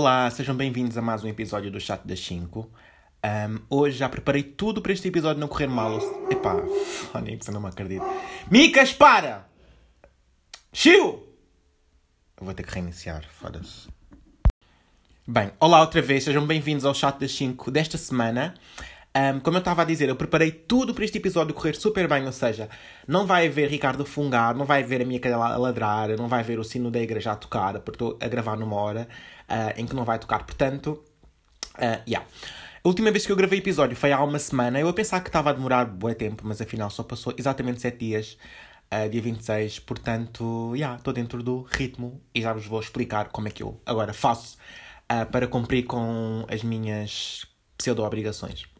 Olá, sejam bem-vindos a mais um episódio do Chat das 5. Um, hoje já preparei tudo para este episódio não correr mal. Epá, Phonics, eu não me acredito. Micas, para! Chiu! Eu vou ter que reiniciar, foda-se. Bem, olá outra vez, sejam bem-vindos ao Chat das 5 desta semana. Um, como eu estava a dizer, eu preparei tudo para este episódio correr super bem, ou seja, não vai haver Ricardo fungar, não vai haver a minha cadela a ladrar, não vai haver o sino da igreja a tocar, porque estou a gravar numa hora uh, em que não vai tocar, portanto, uh, yeah. A última vez que eu gravei episódio foi há uma semana, eu a pensar que estava a demorar bom tempo, mas afinal só passou exatamente 7 dias, uh, dia 26, portanto, já, yeah, estou dentro do ritmo e já vos vou explicar como é que eu agora faço uh, para cumprir com as minhas pseudo-obrigações.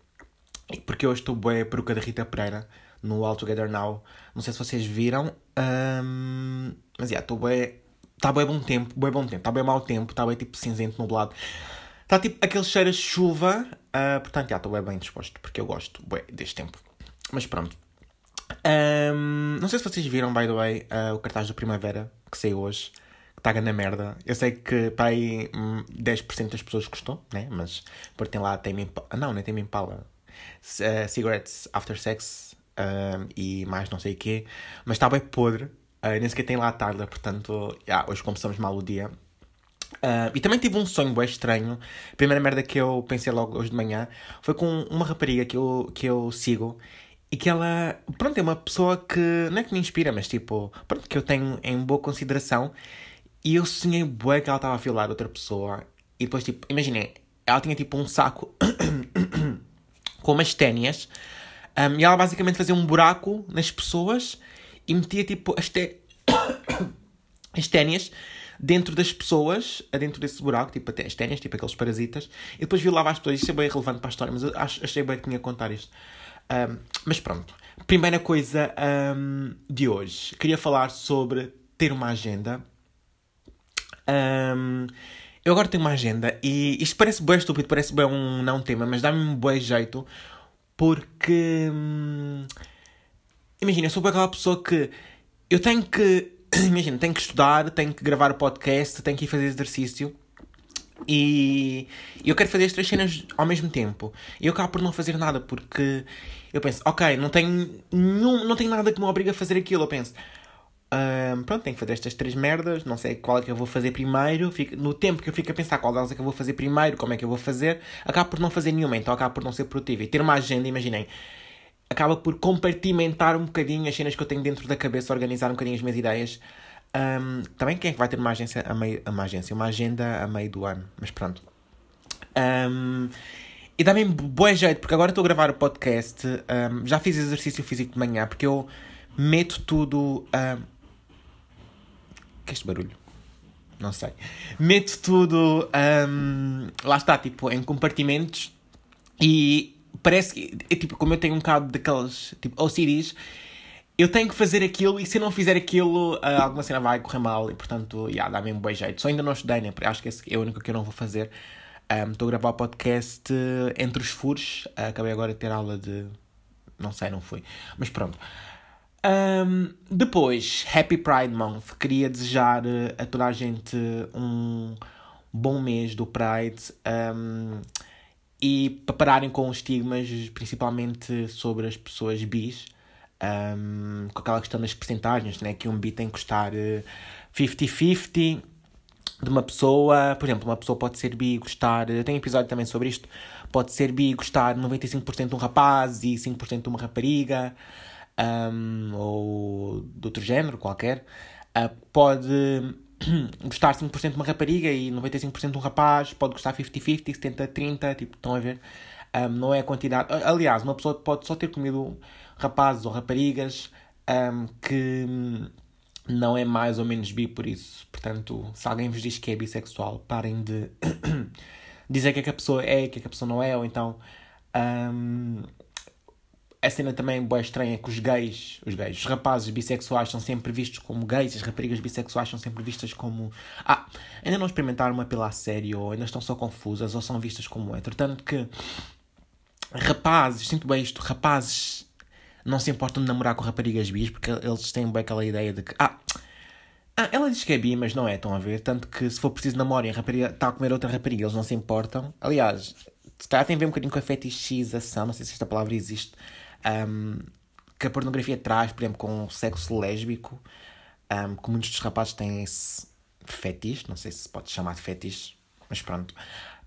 Porque hoje estou bem peruca da Rita Pereira no All Together Now. Não sei se vocês viram, um, mas yeah, estou bem. Está bem bom tempo, bem bom tempo, está bem mau tempo, está bem tipo cinzento, nublado. Está tipo aquele cheiro a chuva, uh, portanto, já estou bem, bem disposto, porque eu gosto bem, deste tempo. Mas pronto. Um, não sei se vocês viram, by the way, uh, o cartaz da Primavera que saiu hoje. Que está na merda. Eu sei que para aí 10% hum, das pessoas gostou, né? Mas porque tem lá. Ah, não, nem Tame Impala uh, Cigarettes After Sex uh, e mais não sei o quê. Mas está bem podre. Uh, nem sequer tem lá a tarde, portanto, yeah, hoje começamos mal o dia. Uh, e também tive um sonho bem estranho. A primeira merda que eu pensei logo hoje de manhã foi com uma rapariga que eu, que eu sigo e que ela, pronto, é uma pessoa que não é que me inspira, mas tipo, pronto, que eu tenho em boa consideração. E eu sonhei bué que ela estava a violar outra pessoa. E depois, tipo, imaginei, ela tinha tipo um saco com umas ténias. Um, e ela basicamente fazia um buraco nas pessoas e metia tipo as, te... as ténias dentro das pessoas, dentro desse buraco, tipo até as ténias, tipo aqueles parasitas, e depois violava as pessoas. Isso é bem relevante para a história, mas eu achei bem que tinha que contar isto. Um, mas pronto. Primeira coisa um, de hoje. Queria falar sobre ter uma agenda. Um, eu agora tenho uma agenda e isto parece bem estúpido, parece bem um não tema, mas dá-me um bom jeito porque. Hum, imagina, eu sou aquela pessoa que eu tenho que. Imagina, tenho que estudar, tenho que gravar o podcast, tenho que ir fazer exercício. E eu quero fazer as três cenas ao mesmo tempo. E eu acabo por não fazer nada porque eu penso, ok, não tenho, nenhum, não tenho nada que me obrigue a fazer aquilo. Eu penso, um, pronto, tenho que fazer estas três merdas, não sei qual é que eu vou fazer primeiro. Fico, no tempo que eu fico a pensar qual delas é que eu vou fazer primeiro, como é que eu vou fazer, acabo por não fazer nenhuma, então acabo por não ser produtivo. E ter uma agenda, imaginem, acaba por compartimentar um bocadinho as cenas que eu tenho dentro da cabeça, organizar um bocadinho as minhas ideias. Um, também quem é que vai ter uma agência a meio, uma agência, uma agenda a meio do ano, mas pronto. Um, e dá-me boa jeito, porque agora estou a gravar o podcast, já fiz exercício físico de manhã, porque eu meto tudo que é este barulho? Não sei. Meto tudo, um, lá está, tipo, em compartimentos e parece que, é, tipo, como eu tenho um bocado daqueles, tipo, OCDs, eu tenho que fazer aquilo e se eu não fizer aquilo, uh, alguma cena vai correr mal e, portanto, yeah, dá-me um bom jeito. Só ainda não estudei, né? Acho que é o único que eu não vou fazer. Estou um, a gravar o podcast uh, entre os furos. Uh, acabei agora de ter aula de. Não sei, não fui. Mas pronto. Um, depois, Happy Pride Month. Queria desejar eh, a toda a gente um bom mês do Pride um, e para pararem com os estigmas, principalmente sobre as pessoas bis, um, com aquela questão das percentagens, né? que um bi tem que custar 50-50 eh, de uma pessoa, por exemplo, uma pessoa pode ser bi e gostar, tenho um episódio também sobre isto, pode ser bi e gostar 95% de um rapaz e 5% de uma rapariga um, ou de outro género qualquer, uh, pode gostar 5% de uma rapariga e 95% de um rapaz, pode gostar 50-50, 70-30, tipo, estão a ver? Um, não é a quantidade. Aliás, uma pessoa pode só ter comido rapazes ou raparigas um, que não é mais ou menos bi por isso. Portanto, se alguém vos diz que é bissexual, parem de dizer que, é que a pessoa é, que, é que a pessoa não é, ou então. Um, a cena também boa estranha é que os gays, os gays, os rapazes bissexuais são sempre vistos como gays, as raparigas bissexuais são sempre vistas como ah, ainda não experimentaram uma pila a sério, ou ainda estão só confusas, ou são vistas como hétero. Tanto que rapazes, sinto bem isto, rapazes não se importam de namorar com raparigas bis, porque eles têm bem aquela ideia de que ah, Ah, ela diz que é bi, mas não é, estão a ver? Tanto que se for preciso namoro e a rapariga está a comer outra rapariga, eles não se importam. Aliás, se calhar tem a ver um bocadinho com a fetichização, não sei se esta palavra existe, um, que a pornografia traz, por exemplo, com o sexo lésbico, um, que muitos dos rapazes têm esse fetiche, não sei se se pode chamar de fetiche, mas pronto.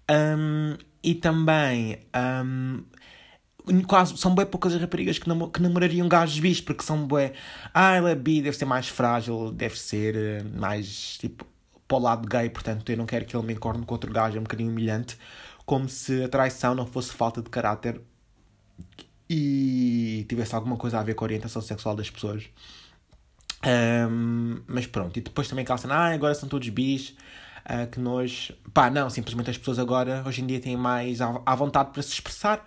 Um, e também quase, são bem poucas as raparigas que, que namorariam gajos bis, porque são bué. Ah, ela é bi, deve ser mais frágil, deve ser uh, mais tipo para o lado gay, portanto eu não quero que ele me encorne com outro gajo, é um bocadinho humilhante. Como se a traição não fosse falta de caráter e tivesse alguma coisa a ver com a orientação sexual das pessoas. Um, mas pronto, e depois também aquela cena, ah, agora são todos bis, uh, que nós. Pá, não, simplesmente as pessoas agora, hoje em dia, têm mais à, vontade para se expressar.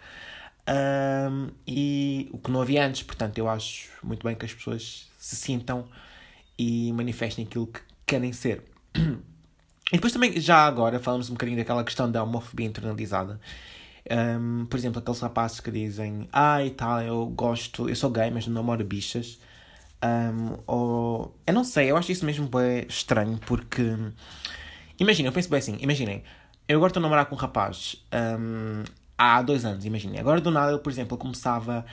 Um, e o que não havia antes, portanto, eu acho muito bem que as pessoas se sintam e manifestem aquilo que querem ser. E depois também, já agora, falamos um bocadinho daquela questão da homofobia internalizada. Um, por exemplo, aqueles rapazes que dizem Ah, e tal, eu gosto, eu sou gay, mas não namoro bichas. Um, ou... Eu não sei, eu acho isso mesmo bem estranho, porque... Imagina, eu penso bem assim, imaginem, eu agora estou a namorar com um rapaz um, há dois anos, imaginem. Agora do nada ele, por exemplo, começava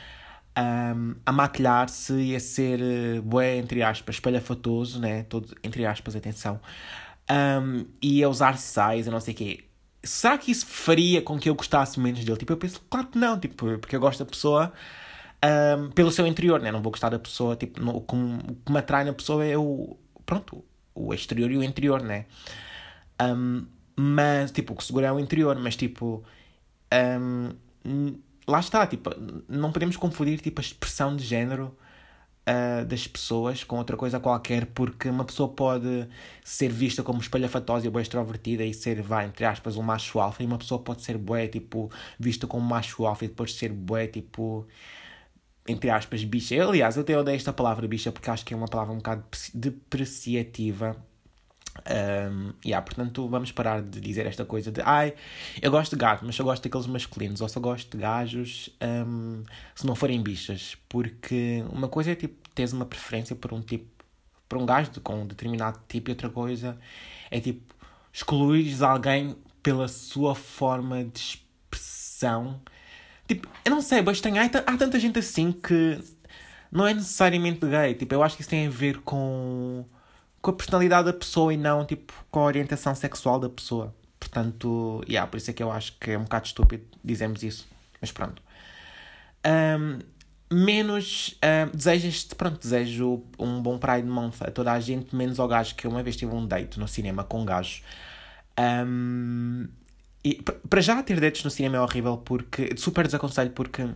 um, a maquilhar-se e a ser uh, bué, entre aspas, espalhafatoso, né? Todo, entre aspas, atenção. Um, e a usar sais e não sei o quê. Será que isso faria com que eu gostasse menos dele? Tipo, eu penso, claro que não, tipo, porque eu gosto da pessoa um, pelo seu interior, né? Não vou gostar da pessoa, tipo, no, o, que, o que me atrai na pessoa é o, pronto, o exterior e o interior, né? Um, mas, tipo, o que segura é o interior, mas, tipo, um, lá está, tipo, não podemos confundir tipo, a expressão de género uh, das pessoas com outra coisa qualquer, porque uma pessoa pode ser vista como espalhafatosa e boa extrovertida e ser, vai, entre aspas, um macho alfa, e uma pessoa pode ser boa, tipo, vista como macho alfa e depois ser boa, tipo, entre aspas, bicha. Eu, aliás, eu até odeio esta palavra bicha porque acho que é uma palavra um bocado depreciativa um, yeah, portanto, vamos parar de dizer esta coisa de ai, eu gosto de gato, mas só gosto daqueles masculinos, ou só gosto de gajos um, se não forem bichas. Porque uma coisa é tipo, teres uma preferência por um tipo, por um gajo com um determinado tipo, e outra coisa é tipo, excluires alguém pela sua forma de expressão. Tipo, eu não sei, mas tem, há, há tanta gente assim que não é necessariamente gay. Tipo, eu acho que isso tem a ver com com a personalidade da pessoa e não tipo com a orientação sexual da pessoa. Portanto, yeah, por isso é que eu acho que é um bocado estúpido dizermos isso. Mas pronto. Um, menos um, desejas, pronto, desejo um bom Pride Month a toda a gente, menos ao gajo que eu uma vez tive um date no cinema com um gajo. Um, e para já ter dates no cinema é horrível porque super desaconselho porque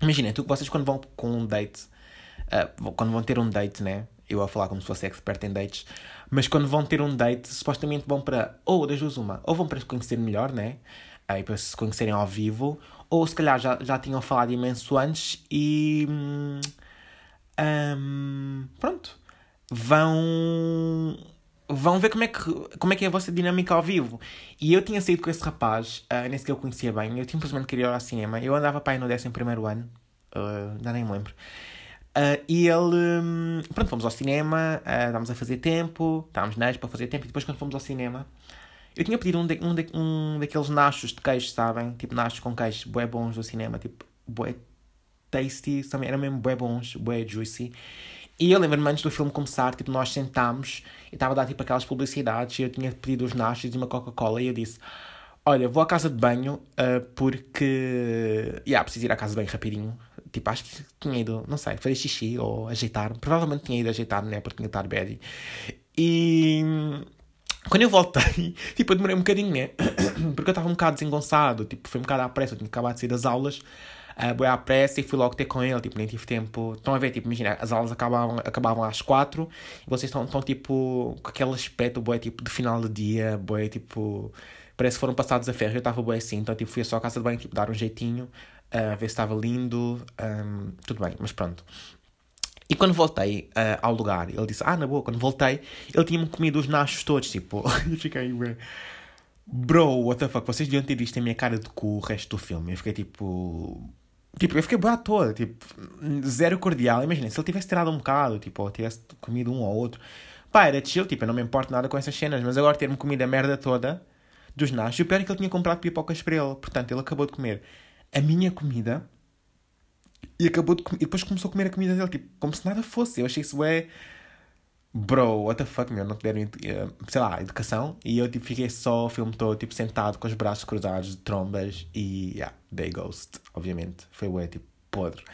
imaginem, tu vocês quando vão com um date, uh, quando vão ter um date, né? Eu a falar como se fosse expert em dates, mas quando vão ter um date, supostamente vão para, ou das duas uma, ou vão para se conhecer melhor, né? Aí para se conhecerem ao vivo, ou se calhar já, já tinham falado imenso antes e. Hum, pronto. Vão. Vão ver como é, que, como é que é a vossa dinâmica ao vivo. E eu tinha saído com esse rapaz, uh, nesse que eu conhecia bem, eu simplesmente queria ir ao cinema. Eu andava para aí no 11 ano, uh, nem me lembro. Uh, e ele. Um, pronto, fomos ao cinema, uh, estávamos a fazer tempo, estávamos nós para fazer tempo, e depois, quando fomos ao cinema, eu tinha pedido um, de, um, de, um daqueles nachos de queijo, sabem? Tipo, nachos com queijo, bué bons do cinema, tipo, bué tasty, também eram mesmo bué bons, bué juicy. E eu lembro-me antes do filme começar, tipo, nós sentámos e estava a dar tipo aquelas publicidades e eu tinha pedido os nachos e uma Coca-Cola e eu disse: Olha, vou à casa de banho uh, porque. Yeah, preciso ir à casa de banho rapidinho. Tipo, acho que tinha ido, não sei, fazer xixi ou ajeitar. Provavelmente tinha ido ajeitar, né? Porque tinha estar bad. E quando eu voltei, tipo, eu demorei um bocadinho, né? Porque eu estava um bocado desengonçado, tipo, foi um bocado à pressa, eu tinha acabado de sair das aulas, uh, boi à pressa e fui logo ter com ele, tipo, nem tive tempo. Estão a ver, tipo, imagina, as aulas acabavam, acabavam às quatro e vocês estão, estão tipo, com aquele aspecto, boi, tipo, de final de dia, boi, tipo, parece que foram passados a ferro. Eu estava boi assim, então, tipo, fui só à casa de banho, tipo, dar um jeitinho a ver se estava lindo, um, tudo bem, mas pronto. E quando voltei uh, ao lugar, ele disse: Ah, na boa, quando voltei, ele tinha-me comido os nachos todos. Tipo, eu fiquei, bro, what the fuck, vocês deviam ter visto a minha cara de cu o resto do filme. Eu fiquei tipo. Tipo, eu fiquei boa toda, tipo, zero cordial. Imagina, se ele tivesse tirado um bocado, tipo, ou tivesse comido um ou outro, Pá, era chill, tipo, eu não me importo nada com essas cenas, mas agora ter-me comido a merda toda dos nachos, o pior é que ele tinha comprado pipocas para ele, portanto, ele acabou de comer a minha comida e acabou de comer, e depois começou a comer a comida dele, tipo, como se nada fosse. Eu achei isso é. Bro, what the fuck, meu, não te deram, eh, sei lá, educação. E eu, tipo, fiquei só o filme todo, tipo, sentado com os braços cruzados, de trombas. E, yeah, Day Ghost, obviamente. Foi o tipo, podre.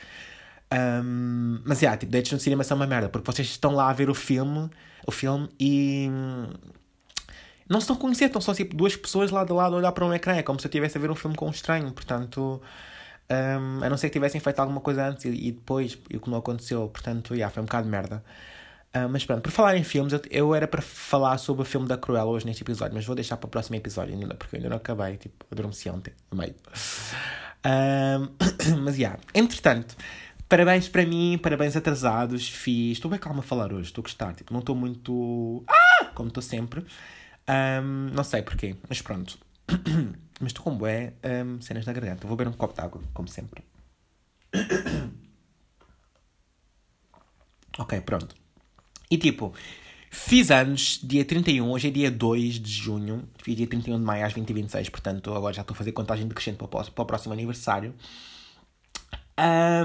Um, mas, yeah, tipo, dates no cinema são uma merda, porque vocês estão lá a ver o filme, o filme e... Não se estão a conhecer, estão só, tipo, duas pessoas lá de lado a olhar para um ecrã. É como se eu estivesse a ver um filme com um estranho, portanto... Um, a não ser que tivessem feito alguma coisa antes e, e depois, e o que não aconteceu. Portanto, yeah, foi um bocado de merda. Uh, mas pronto, por falar em filmes, eu, eu era para falar sobre o filme da Cruella hoje neste episódio, mas vou deixar para o próximo episódio, ainda, porque eu ainda não acabei, tipo, adormeci ontem, meio. Uh, mas, já, yeah. entretanto, parabéns para mim, parabéns atrasados, fiz... Estou bem calma a falar hoje, estou a gostar, tipo, não estou muito... Ah! Como estou sempre. Um, não sei porquê, mas pronto. mas estou com um, cenas na garganta. Vou beber um copo de água, como sempre. ok, pronto. E tipo, fiz anos dia 31, hoje é dia 2 de junho, fiz dia 31 de maio às 20 e 26, portanto agora já estou a fazer contagem decrescente para o, para o próximo aniversário.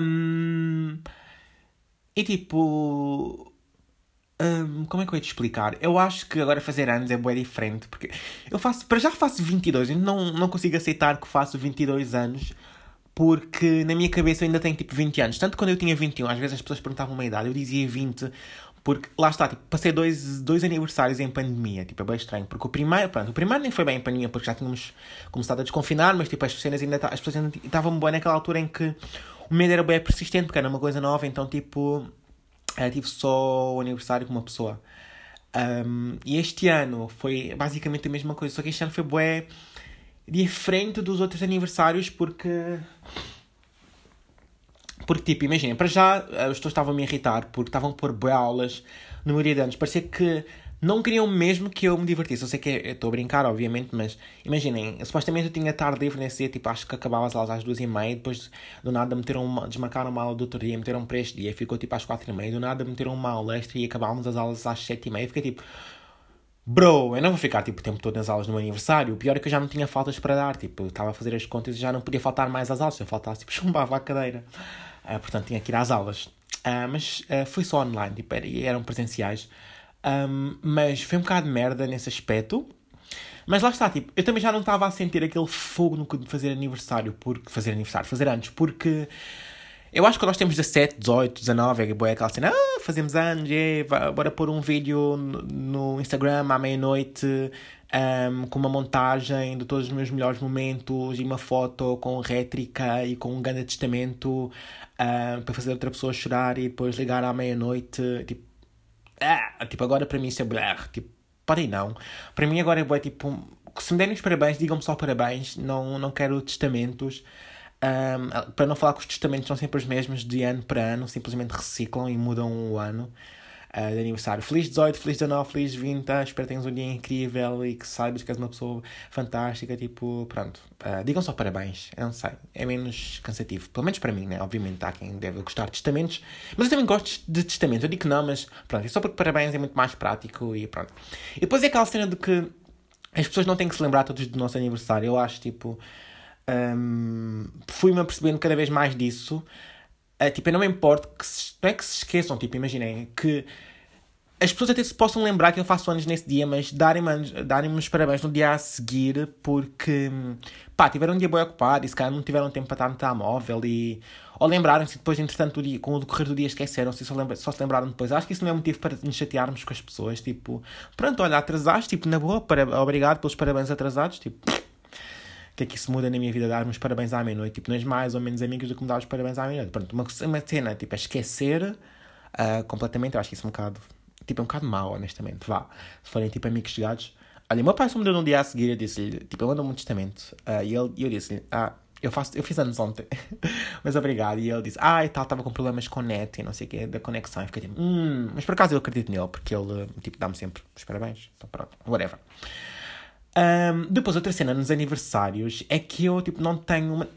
Um, e tipo. Um, como é que eu ia te explicar? Eu acho que agora fazer anos é bem diferente, porque eu faço, para já faço 22, e não, não consigo aceitar que faço 22 anos, porque na minha cabeça eu ainda tenho tipo 20 anos. Tanto quando eu tinha 21, às vezes as pessoas perguntavam uma idade, eu dizia 20, porque lá está, tipo, passei dois, dois aniversários em pandemia, tipo, é bem estranho. Porque o primeiro, pronto, o primeiro nem foi bem em pandemia, porque já tínhamos começado a desconfinar, mas tipo, as cenas ainda, as pessoas ainda estavam bem naquela altura em que o medo era bem persistente, porque era uma coisa nova, então tipo, era tive só o aniversário com uma pessoa. Um, e este ano foi basicamente a mesma coisa, só que este ano foi bué diferente dos outros aniversários porque porque, tipo, imaginem, para já as pessoas estavam a me irritar porque estavam a pôr boas aulas no maioria de anos. Parecia que não queriam mesmo que eu me divertisse. Eu sei que estou a brincar, obviamente, mas imaginem, supostamente eu tinha tarde livre nesse dia, tipo, acho que acabava as aulas às duas e meia, depois do nada meteram uma, desmarcaram uma aula do outro dia, meteram para este dia, ficou tipo às quatro e meia, do nada meteram uma aula extra e acabávamos as aulas às sete e meia. Fiquei tipo, Bro, eu não vou ficar tipo, o tempo todo nas aulas no meu aniversário. O pior é que eu já não tinha faltas para dar. Tipo, eu estava a fazer as contas e já não podia faltar mais às aulas. Se eu faltasse, tipo, chumbava a cadeira. Uh, portanto, tinha que ir às aulas. Uh, mas uh, foi só online, tipo, era, eram presenciais. Um, mas foi um bocado de merda nesse aspecto. Mas lá está, tipo, eu também já não estava a sentir aquele fogo no de fazer aniversário, porque fazer aniversário, fazer antes, porque eu acho que nós temos 17, 18, 19, é boa aquela cena, ah, fazemos anos, é, bora pôr um vídeo no Instagram à meia-noite um, com uma montagem de todos os meus melhores momentos e uma foto com rétrica e com um grande testamento um, para fazer outra pessoa chorar e depois ligar à meia-noite, tipo, ah, tipo, agora para mim isso é blá, tipo, podem não. Para mim agora é tipo, se me derem os parabéns, digam-me só parabéns, não, não quero testamentos. Um, para não falar que os testamentos são sempre os mesmos de ano para ano, simplesmente reciclam e mudam o ano uh, de aniversário. Feliz 18, feliz 19, feliz 20, ah, espero que tenhas um dia incrível e que saibas que és uma pessoa fantástica. Tipo, pronto, uh, digam só parabéns, eu não sei, é menos cansativo. Pelo menos para mim, né? Obviamente há quem deve gostar de testamentos, mas eu também gosto de testamentos. Eu digo que não, mas pronto, é só porque parabéns é muito mais prático e pronto. E depois é aquela cena de que as pessoas não têm que se lembrar todos do nosso aniversário. Eu acho tipo um, fui-me apercebendo cada vez mais disso. Uh, tipo, eu não me importo que se, não é que se esqueçam, tipo, imaginem que as pessoas até se possam lembrar que eu faço anos nesse dia, mas darem-me darem os parabéns no dia a seguir porque, pá, tiveram um dia bem ocupado e se calhar não tiveram tempo para estar no telemóvel e... Ou lembraram-se depois, entretanto, dia, com o decorrer do dia esqueceram-se só, lembra, só se lembraram depois. Acho que isso não é motivo para nos chatearmos com as pessoas, tipo... Pronto, olha, atrasaste, tipo, na boa, para, obrigado pelos parabéns atrasados, tipo que é que isso muda na minha vida, dar-me os parabéns à meia-noite. Tipo, és mais ou menos amigos do que me dar os parabéns à meia-noite. Pronto, uma, uma cena, tipo, é esquecer uh, completamente. Eu acho que isso é um bocado, tipo, é um bocado mau, honestamente. Vá, se forem, tipo, amigos chegados. Olha, meu pai só me deu num dia a seguir, eu disse-lhe, tipo, eu mando um testamento. Uh, e ele, eu disse-lhe, ah, eu, faço, eu fiz anos ontem, mas obrigado. E ele disse, ah, e tal, estava com problemas com net e não sei o quê, da conexão. E fiquei tipo, hum, mas por acaso eu acredito nele, porque ele, tipo, dá-me sempre os parabéns. Então pronto, whatever. Um, depois, outra cena nos aniversários é que eu, tipo, não tenho uma...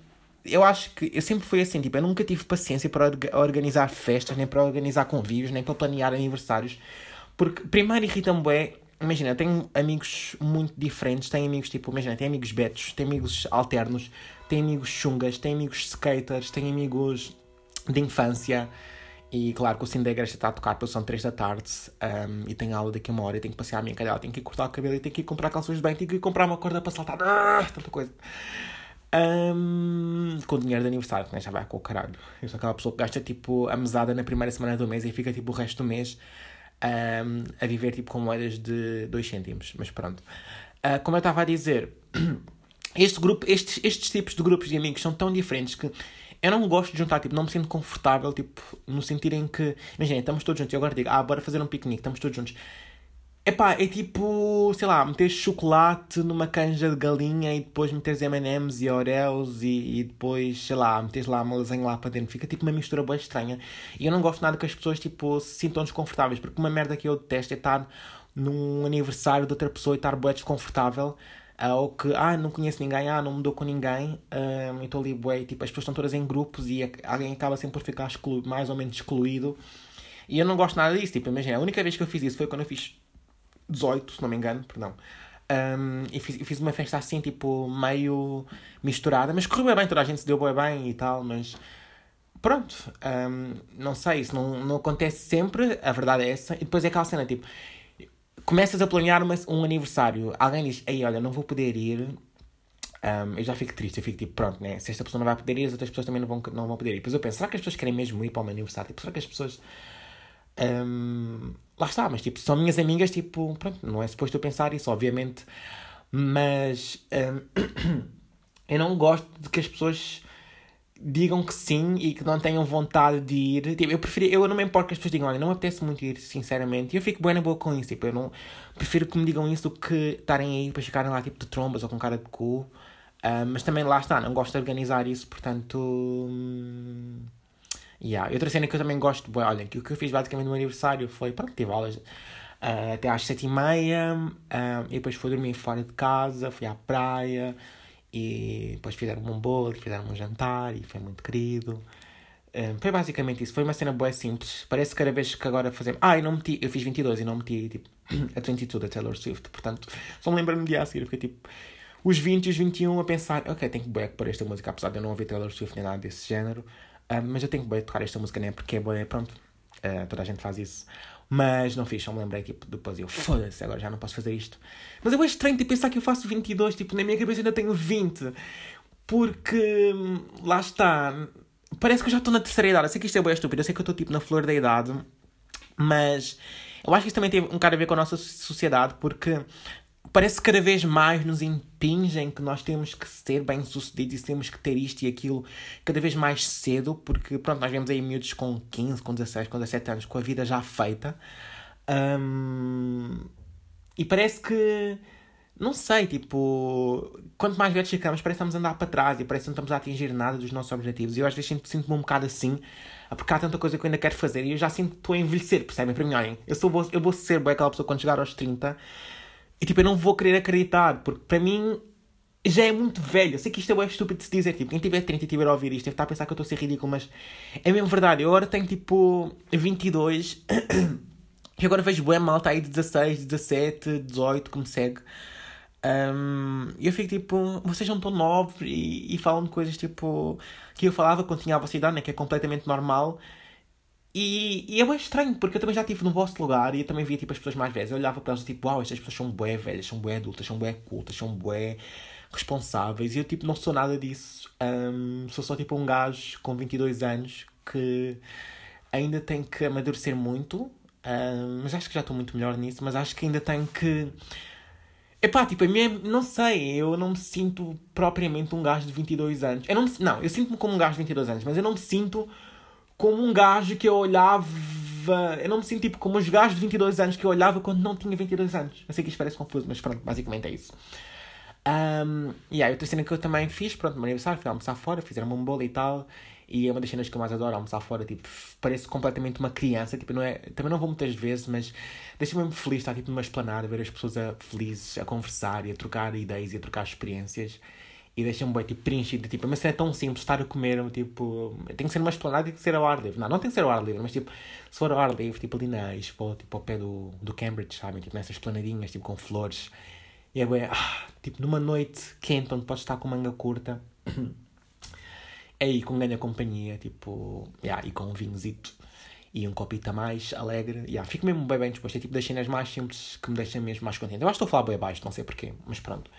Eu acho que eu sempre fui assim, tipo, eu nunca tive paciência para organizar festas, nem para organizar convívios, nem para planear aniversários, Porque, primeiro, irrita-me bem. Imagina, tenho amigos muito diferentes. Tenho amigos tipo, imagina, tenho amigos betos, tenho amigos alternos, tenho amigos chungas, tenho amigos skaters, tenho amigos de infância. E claro que o da igreja está a tocar porque são 3 da tarde um, e tenho aula daqui a uma hora e tenho que passear a minha cadela, tenho que cortar o cabelo e tenho que ir comprar calções de banho, tenho que ir comprar uma corda para saltar. Ah, tanta coisa. Um, com dinheiro de aniversário, que né, já vai com o caralho. Eu sou aquela pessoa que gasta tipo a mesada na primeira semana do mês e fica tipo o resto do mês um, a viver tipo com moedas de 2 cêntimos. Mas pronto. Uh, como eu estava a dizer, este grupo, estes, estes tipos de grupos de amigos são tão diferentes que eu não gosto de juntar, tipo, não me sinto confortável, tipo, no sentido em que, imagina, estamos todos juntos, e agora digo, ah, bora fazer um piquenique, estamos todos juntos. Epá, é tipo, sei lá, meter chocolate numa canja de galinha e depois meteres M&M's e Oreos e, e depois, sei lá, meteres lá uma lasanha lá para dentro. Fica tipo uma mistura boa estranha. E eu não gosto nada que as pessoas, tipo, se sintam desconfortáveis. Porque uma merda que eu detesto é estar num aniversário de outra pessoa e estar bué desconfortável Uh, ou que, ah, não conheço ninguém, ah, não mudou com ninguém, e estou ali, bué, tipo, as pessoas estão todas em grupos e alguém acaba sempre por ficar excluído, mais ou menos excluído. E eu não gosto nada disso, tipo, imagina, a única vez que eu fiz isso foi quando eu fiz 18, se não me engano, perdão. Um, e fiz, fiz uma festa assim, tipo, meio misturada, mas correu bem, toda a gente se deu bem e tal, mas pronto, um, não sei, isso não, não acontece sempre, a verdade é essa, e depois é aquela cena, tipo, começas a planear uma, um aniversário, alguém diz, ei, olha, não vou poder ir, um, eu já fico triste, eu fico tipo, pronto, né? Se esta pessoa não vai poder ir, as outras pessoas também não vão, não vão poder ir. Depois eu penso, será que as pessoas querem mesmo ir para o meu aniversário? Tipo, será que as pessoas. Um, lá está, mas tipo, são minhas amigas, tipo, pronto, não é suposto eu pensar isso, obviamente, mas um, eu não gosto de que as pessoas digam que sim e que não tenham vontade de ir. Tipo, eu prefiro, eu não me importo que as pessoas digam, olha, não me apetece muito ir, sinceramente. E eu fico bem na boa com isso. Tipo, eu não prefiro que me digam isso do que estarem aí para ficarem lá tipo de trombas ou com cara de cu. Uh, mas também lá está, não gosto de organizar isso, portanto. Hum, yeah. Outra cena que eu também gosto, bem, olha, que o que eu fiz basicamente no aniversário foi, pronto, tive aulas uh, até às sete e meia, uh, e depois fui dormir fora de casa, fui à praia, e depois fizeram um bolo, fizeram um jantar e foi muito querido. Um, foi basicamente isso. Foi uma cena boa simples. Parece que cada vez que agora fazemos. Ah, eu não meti. Eu fiz 22 e não meti tipo, a 22 da Taylor Swift. Portanto, só me lembro-me de a seguir. Fiquei tipo. Os 20 e os 21 a pensar, ok, tenho que boé por esta música, apesar de eu não ouvir Taylor Swift nem nada desse género. Um, mas eu tenho que boé tocar esta música, né? Porque é boa, pronto. Uh, toda a gente faz isso. Mas não fiz, só me lembrei, tipo, depois eu, foda-se, agora já não posso fazer isto. Mas eu é estranho de tipo, pensar que eu faço 22, tipo, na minha cabeça ainda tenho 20. Porque, lá está, parece que eu já estou na terceira idade. Eu sei que isto é bem estúpido, eu sei que eu estou, tipo, na flor da idade. Mas eu acho que isso também tem um bocado a ver com a nossa sociedade, porque parece que cada vez mais nos impingem que nós temos que ser bem-sucedidos e temos que ter isto e aquilo cada vez mais cedo, porque pronto, nós vemos aí miúdos com 15, com 16, com 17 anos, com a vida já feita. Um, e parece que, não sei, tipo, quanto mais velhos ficamos, parece que estamos a andar para trás e parece que não estamos a atingir nada dos nossos objetivos. E eu às vezes sinto-me um bocado assim, porque há tanta coisa que eu ainda quero fazer e eu já sinto que estou a envelhecer, percebem? Para mim, olhem, eu, sou, eu vou ser bem aquela pessoa quando chegar aos 30 e tipo, eu não vou querer acreditar, porque para mim já é muito velho. Eu sei que isto é estúpido de se dizer. Tipo, quem tiver 30 e tiver a ouvir isto deve estar a pensar que eu estou a ser ridículo, mas é mesmo verdade. Eu agora tenho tipo 22 e agora vejo boa malta aí de 16, 17, 18 que me segue. Um, eu fico tipo, vocês não estão novos e, e falam de coisas tipo que eu falava quando tinha a vossa idade, né, que é completamente normal. E, e é bem estranho, porque eu também já estive no vosso lugar e eu também via tipo, as pessoas mais velhas. Eu olhava para elas tipo, uau, estas pessoas são bué velhas, são bué adultas, são bué cultas, são bué responsáveis. E eu tipo, não sou nada disso. Um, sou só tipo um gajo com 22 anos que ainda tem que amadurecer muito. Um, mas acho que já estou muito melhor nisso. Mas acho que ainda tenho que. Epá, tipo, a minha, não sei, eu não me sinto propriamente um gajo de 22 anos. Eu não, me, não eu sinto-me como um gajo de 22 anos, mas eu não me sinto como um gajo que eu olhava. Eu não me sinto tipo como os gajos de 22 anos que eu olhava quando não tinha 22 anos. Eu sei que isto parece confuso, mas pronto, basicamente é isso. Um, e aí, outra cena que eu também fiz, pronto, no meu aniversário, fui almoçar fora, fizeram um bolo e tal. E é uma das cenas que eu mais adoro, almoçar fora, tipo, parece completamente uma criança, tipo, não é, também não vou muitas vezes, mas deixa-me feliz estar, tipo, numa esplanada, ver as pessoas a, felizes a conversar e a trocar ideias e a trocar experiências. E deixa-me bem, tipo, preenchido. Tipo, mas é tão simples estar a comer, tipo, tem que ser uma esplanada tem que ser ao ar livre. Não, não tem que ser ao ar livre, mas tipo, se for ao ar livre, tipo ali na Expo, tipo ao pé do, do Cambridge, sabem? Tipo, nessas planadinhas, tipo, com flores. E é bem, ah, tipo, numa noite quente, onde podes estar com manga curta. é aí, com ganha companhia, tipo, yeah, e com um vinhozito e um copito a mais, alegre. Yeah, fico mesmo bem bem disposto. É tipo das cenas mais simples que me deixam mesmo mais contente. Eu acho que estou a falar bem abaixo, não sei porquê, mas pronto.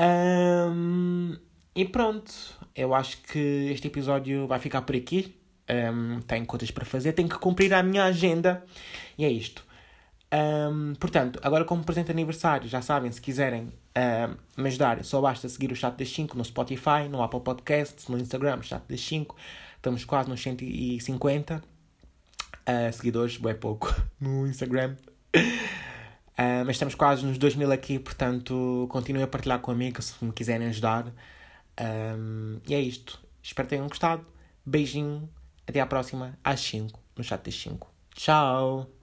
Um, e pronto, eu acho que este episódio vai ficar por aqui. Um, tenho coisas para fazer, tenho que cumprir a minha agenda. E é isto. Um, portanto, agora como presente aniversário, já sabem, se quiserem um, me ajudar, só basta seguir o Chat das 5 no Spotify, no Apple Podcasts, no Instagram, Chat das 5. Estamos quase nos 150 uh, seguidores, bem pouco, no Instagram. Uh, mas estamos quase nos 2000 aqui, portanto, continuem a partilhar comigo se me quiserem ajudar. Um, e é isto. Espero que tenham gostado. Beijinho. Até à próxima, às 5, no chat das 5. Tchau!